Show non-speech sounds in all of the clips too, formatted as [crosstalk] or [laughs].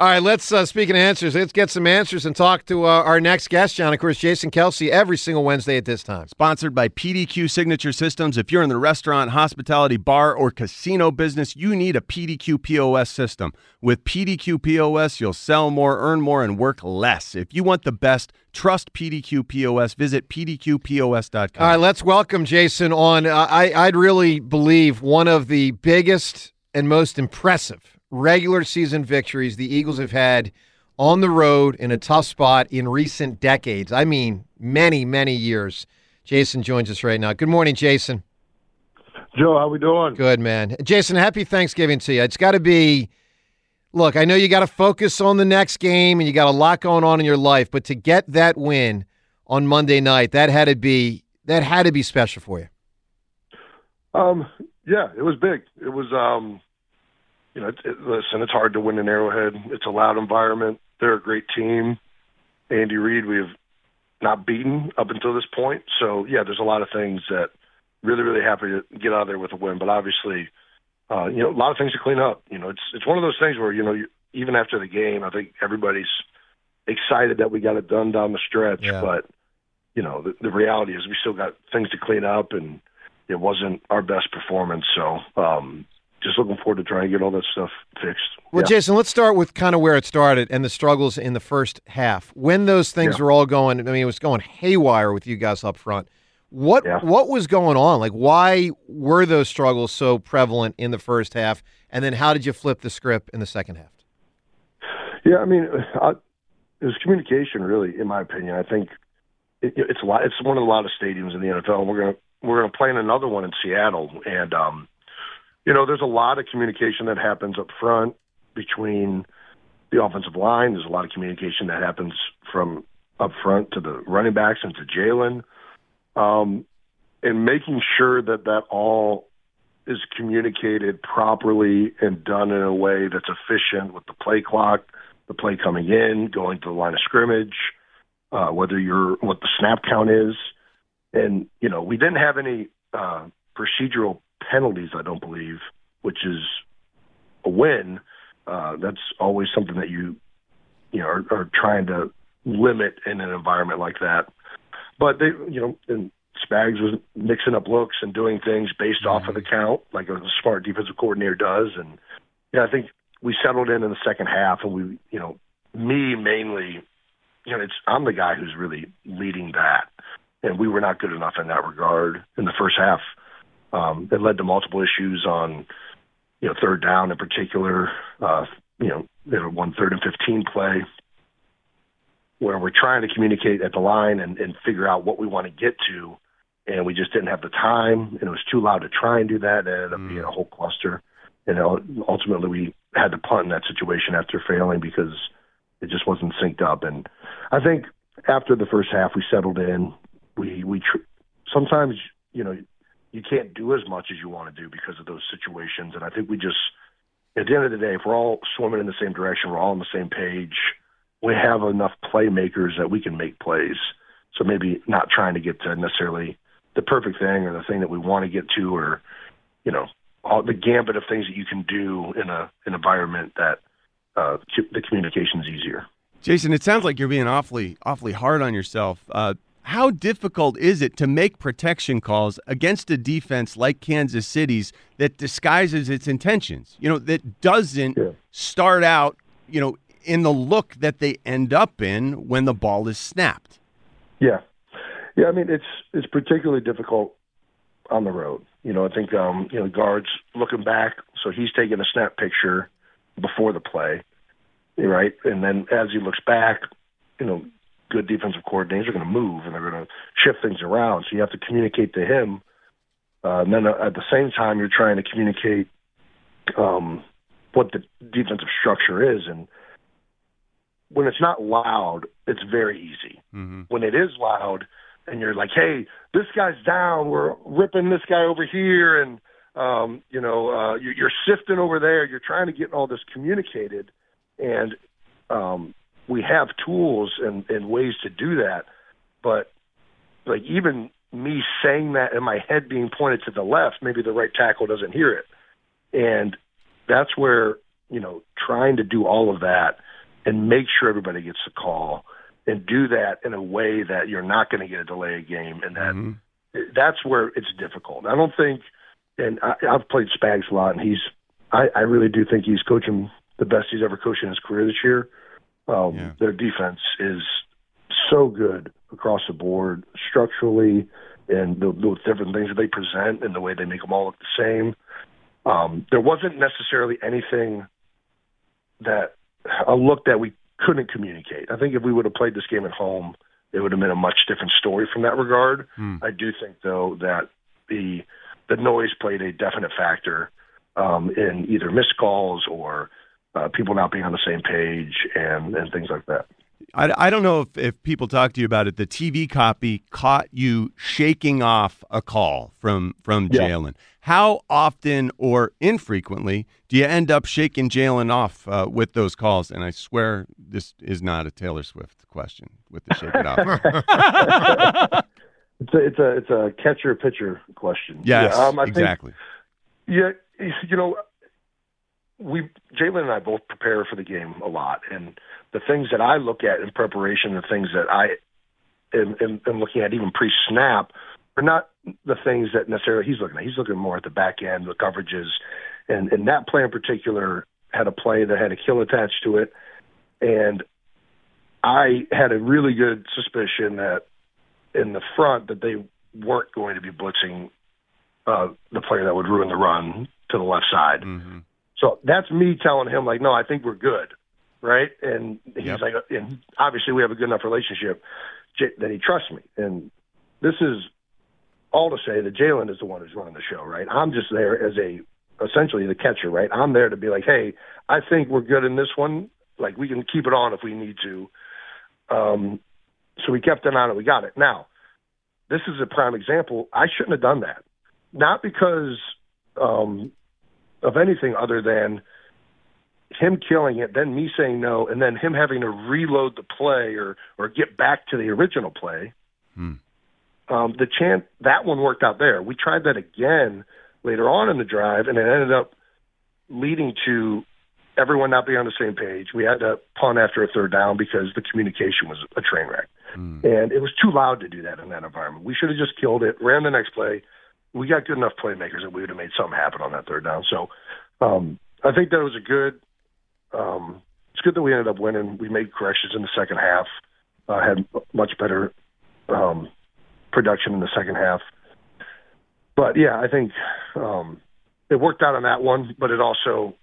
All right, let's uh, speaking of answers, let's get some answers and talk to uh, our next guest, John. Of course, Jason Kelce, every single Wednesday at this time. Sponsored by PDQ Signature Systems. If you're in the restaurant, hospitality, bar, or casino business, you need a PDQ POS system. With PDQ POS, you'll sell more, earn more, and work less. If you want the best, trust PDQ POS. Visit PDQPOS.com. All right, let's welcome Jason on. Uh, I I'd really believe one of the biggest and most impressive regular season victories the Eagles have had on the road in a tough spot in recent decades. I mean, many many years. Jason joins us right now. Good morning, Jason. Joe, how we doing? Good man, Jason. Happy Thanksgiving to you. It's got to be. Look, I know you got to focus on the next game and you got a lot going on in your life, but to get that win on Monday night, that had to be that had to be special for you. Um, yeah, it was big. It was, um, you know, it, it, listen, it's hard to win in Arrowhead. It's a loud environment. They're a great team. Andy Reid, we have not beaten up until this point. So yeah, there's a lot of things that really, really happy to get out of there with a win. But obviously, uh, you know, a lot of things to clean up. You know, it's it's one of those things where you know, you, even after the game, I think everybody's excited that we got it done down the stretch. Yeah. But you know, the, the reality is we still got things to clean up, and it wasn't our best performance. So um, just looking forward to trying to get all that stuff fixed. Well, Yeah. Jason, let's start with kind of where it started and the struggles in the first half. When those things Yeah. were all going, I mean, it was going haywire with you guys up front. What Yeah. what was going on? Like, why were those struggles so prevalent in the first half? And then, how did you flip the script in the second half? Yeah, I mean, I, it was communication, really, in my opinion. I think it, it's a lot. It's one of the of stadiums in the NFL. We're gonna we're gonna play in another one in Seattle, and um, you know, there's a lot of communication that happens up front between the offensive line. There's a lot of communication that happens from up front to the running backs and to Jalen, um, and making sure that that all is communicated properly and done in a way that's efficient with the play clock, the play coming in, going to the line of scrimmage, uh, whether you're what the snap count is, and you know we didn't have any uh, procedural penalties, I don't believe, which is a win. Uh, that's always something that you you know are, are trying to limit in an environment like that. But they, you know, and Spags was mixing up looks and doing things based off of the count, like a smart defensive coordinator does. And yeah, I think we settled in in the second half, and we, you know, me mainly, you know, it's I'm the guy who's really leading that, and we were not good enough in that regard in the first half. Um, it led to multiple issues on, you know, third down in particular. Uh, you know, there were one third and fifteen play where we're trying to communicate at the line and, and figure out what we want to get to, and we just didn't have the time, and it was too loud to try and do that. And it ended up being a whole cluster, and ultimately we had to punt in that situation after failing because it just wasn't synced up. And I think after the first half, we settled in. We we tr- sometimes you know you can't do as much as you want to do because of those situations, and I think we just at the end of the day, if we're all swimming in the same direction, we're all on the same page. We have enough playmakers that we can make plays. So maybe not trying to get to necessarily the perfect thing or the thing that we want to get to, or you know, all the gambit of things that you can do in a an environment that uh, the communication is easier. Jason, it sounds like you're being awfully, awfully hard on yourself. Uh, how difficult is it to make protection calls against a defense like Kansas City's that disguises its intentions? You know, that doesn't Yeah. start out, you know, in the look that they end up in when the ball is snapped. Yeah, yeah. I mean, it's it's particularly difficult on the road. You know, I think um, you know guards looking back, so he's taking a snap picture before the play, right? And then as he looks back, you know, good defensive coordinators are going to move and they're going to shift things around. So you have to communicate to him, uh, and then uh, at the same time you're trying to communicate um, what the defensive structure is and when it's not loud, it's very easy. Mm-hmm. When it is loud, and you're like, "Hey, this guy's down. We're ripping this guy over here," and um, you know, uh, you- you're sifting over there. You're trying to get all this communicated, and um, we have tools and, and ways to do that. But like even me saying that in my head being pointed to the left, maybe the right tackle doesn't hear it, and that's where you know trying to do all of that and make sure everybody gets the call and do that in a way that you're not going to get a delay of game and that Mhm. that's where it's difficult. I don't think, and I, I've played Spags a lot, and he's I, I really do think he's coaching the best he's ever coached in his career this year. Um, Yeah. Their defense is so good across the board structurally, and the, the different things that they present and the way they make them all look the same. Um, there wasn't necessarily anything that a look that we couldn't communicate. I think if we would have played this game at home, it would have been a much different story from that regard. Hmm. I do think though that the the noise played a definite factor um, in either missed calls or uh, people not being on the same page and and things like that. I, I don't know if, if people talk to you about it. The TV copy caught you shaking off a call from from Yeah. Jalen. How often or infrequently do you end up shaking Jalen off uh, with those calls? And I swear this is not a Taylor Swift question with the shake it off. [laughs] It's a it's a it's a catcher pitcher question. yes, Yeah, um, I think- exactly. Yeah, you know, we Jalen and I both prepare for the game a lot, and the things that I look at in preparation, the things that I am, am, am looking at even pre-snap, are not the things that necessarily he's looking at. He's looking more at the back end, the coverages, and and that play in particular had a play that had a kill attached to it, and I had a really good suspicion that in the front that they weren't going to be blitzing uh, the player that would ruin the run to the left side. hmm So that's me telling him like, no, I think we're good, right? And he's Yep. like, and obviously we have a good enough relationship that he trusts me. And this is all to say that Jalen is the one who's running the show, right? I'm just there as a essentially the catcher, right? I'm there to be like, hey, I think we're good in this one. Like we can keep it on if we need to. Um, so we kept it on and we got it. Now, this is a prime example. I shouldn't have done that. Not because um, of anything other than him killing it, then me saying no, and then him having to reload the play or or get back to the original play. Hmm. Um, the chance that one worked out there. We tried that again later on in the drive, and it ended up leading to everyone not being on the same page. We had to punt after a third down because the communication was a train wreck. Hmm. And it was too loud to do that in that environment. We should have just killed it, ran the next play. We got good enough playmakers that we would have made something happen on that third down. So um, I think that was a good. Um, it's good that we ended up winning. We made corrections in the second half. Uh, had much better um, production in the second half. But yeah, I think um, it worked out on that one. But it also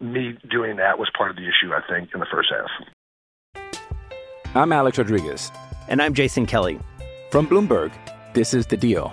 me doing that was part of the issue. I think in the first half. I'm Alex Rodriguez. And I'm Jason Kelly. From Bloomberg, this is The Deal.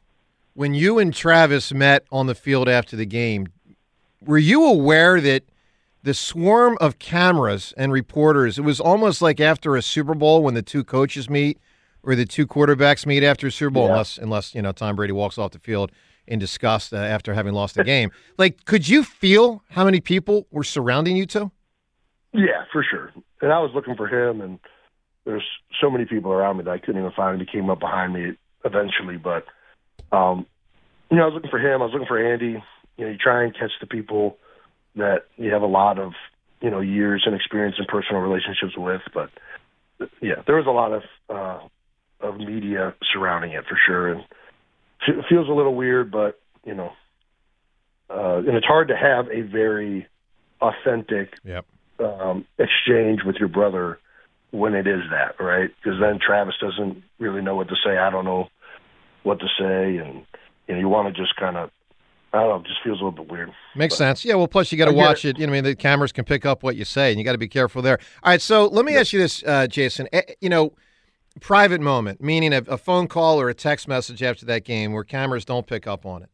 when you and Travis met on the field after the game, were you aware that the swarm of cameras and reporters, it was almost like after a Super Bowl when the two coaches meet, or the two quarterbacks meet after a Super Bowl, Yeah. unless unless you know Tom Brady walks off the field in disgust uh, after having lost the game. [laughs] like, could you feel how many people were surrounding you two? Yeah, for sure. And I was looking for him, and there's so many people around me that I couldn't even find him. He came up behind me eventually, but um, you know, I was looking for him. I was looking for Andy. You know, you try and catch the people that you have a lot of you know years and experience and personal relationships with, but yeah, there was a lot of uh, of media surrounding it for sure, and it feels a little weird, but you know, uh, and it's hard to have a very authentic Yep. um, exchange with your brother when it is that, right? Because then Travis doesn't really know what to say. I don't know what to say, and you know, you want to just kind of, I don't know, it just feels a little bit weird. Makes But- sense. Yeah. Well, plus you got to watch it. You know, I mean, the cameras can pick up what you say, and you got to be careful there. All right. So let me ask you this, uh, Jason. Eh, You know, private moment, meaning a, a phone call or a text message after that game where cameras don't pick up on it.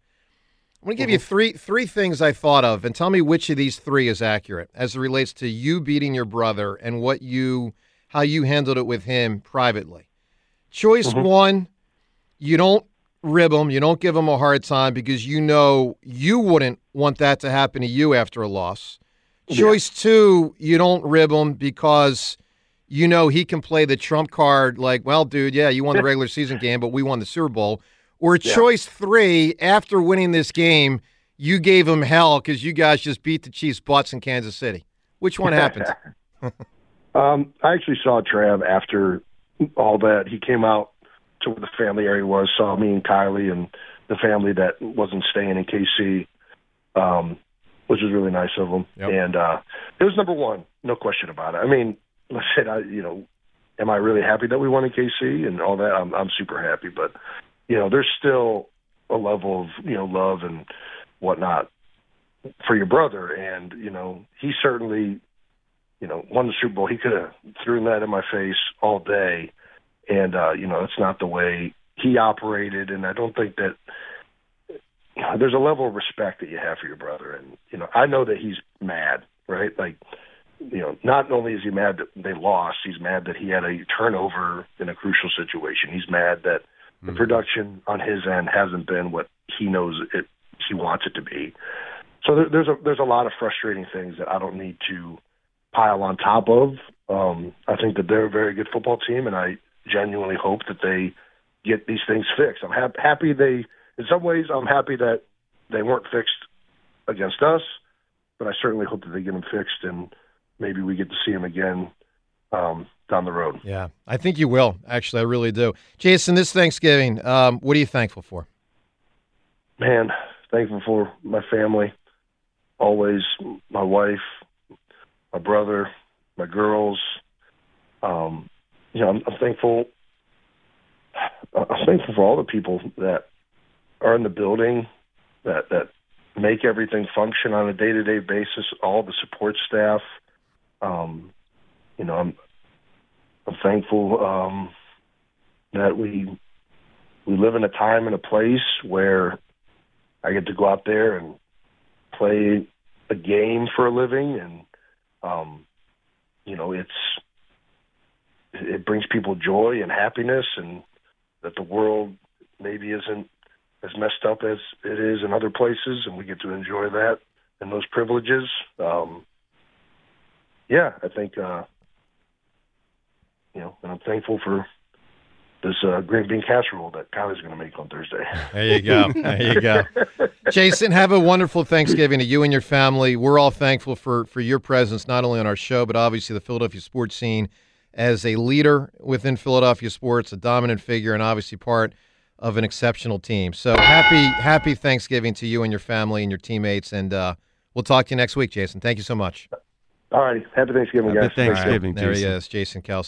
I'm going to give you three three things I thought of, and tell me which of these three is accurate as it relates to you beating your brother and what you how you handled it with him privately. Choice one, you don't rib them, you don't give them a hard time because you know you wouldn't want that to happen to you after a loss. Choice two, you don't rib him because you know he can play the trump card like, well, dude, yeah, you won the [laughs] regular season game, but we won the Super Bowl. Or choice three, after winning this game, you gave him hell because you guys just beat the Chiefs' butts in Kansas City. Which one happened? [laughs] Um, I actually saw Trav after all that. He came out to where the family area was, saw me and Kylie and the family that wasn't staying in KC, um, which was really nice of him. Yep. And uh, it was number one, no question about it. I mean, [laughs] like I said, I, you know, am I really happy that we won in KC and all that? I'm, I'm super happy, but you know, there's still a level of you know love and whatnot for your brother, and you know, he certainly you know, won the Super Bowl. He could have thrown that in my face all day, and uh, you know, that's not the way he operated. And I don't think that you know, there's a level of respect that you have for your brother. And you know, I know that he's mad, right? Like, you know, not only is he mad that they lost, he's mad that he had a turnover in a crucial situation. He's mad that the production on his end hasn't been what he knows it he wants it to be. So there, there's a there's a lot of frustrating things that I don't need to pile on top of. Um, I think that they're a very good football team, and I genuinely hope that they get these things fixed. I'm hap- happy they, in some ways, I'm happy that they weren't fixed against us, but I certainly hope that they get them fixed, and maybe we get to see them again um, down the road. yeah, I think you will. Actually, I really do. Jason, this Thanksgiving, um, what are you thankful for? man, thankful for my family, always my wife, my brother, my girls. Um, you know, I'm, I'm thankful. I'm thankful for all the people that are in the building that that make everything function on a day to day basis. All the support staff. Um, you know, I'm I'm thankful um, that we we live in a time and a place where I get to go out there and play a game for a living, and um, you know, it's it brings people joy and happiness, and that the world maybe isn't as messed up as it is in other places, and we get to enjoy that and those privileges. Um, yeah, I think uh, you know, and I'm thankful for this uh, green bean casserole that Kylie's going to make on Thursday. [laughs] There you go. There you go. Jason, have a wonderful Thanksgiving to you and your family. We're all thankful for for your presence, not only on our show, but obviously the Philadelphia sports scene as a leader within Philadelphia sports, a dominant figure, and obviously part of an exceptional team. So happy happy Thanksgiving to you and your family and your teammates, and uh, we'll talk to you next week, Jason. Thank you so much. All right, happy Thanksgiving, Happy guys. Thanks, Thanksgiving, There he Jason. is, Jason Kelce.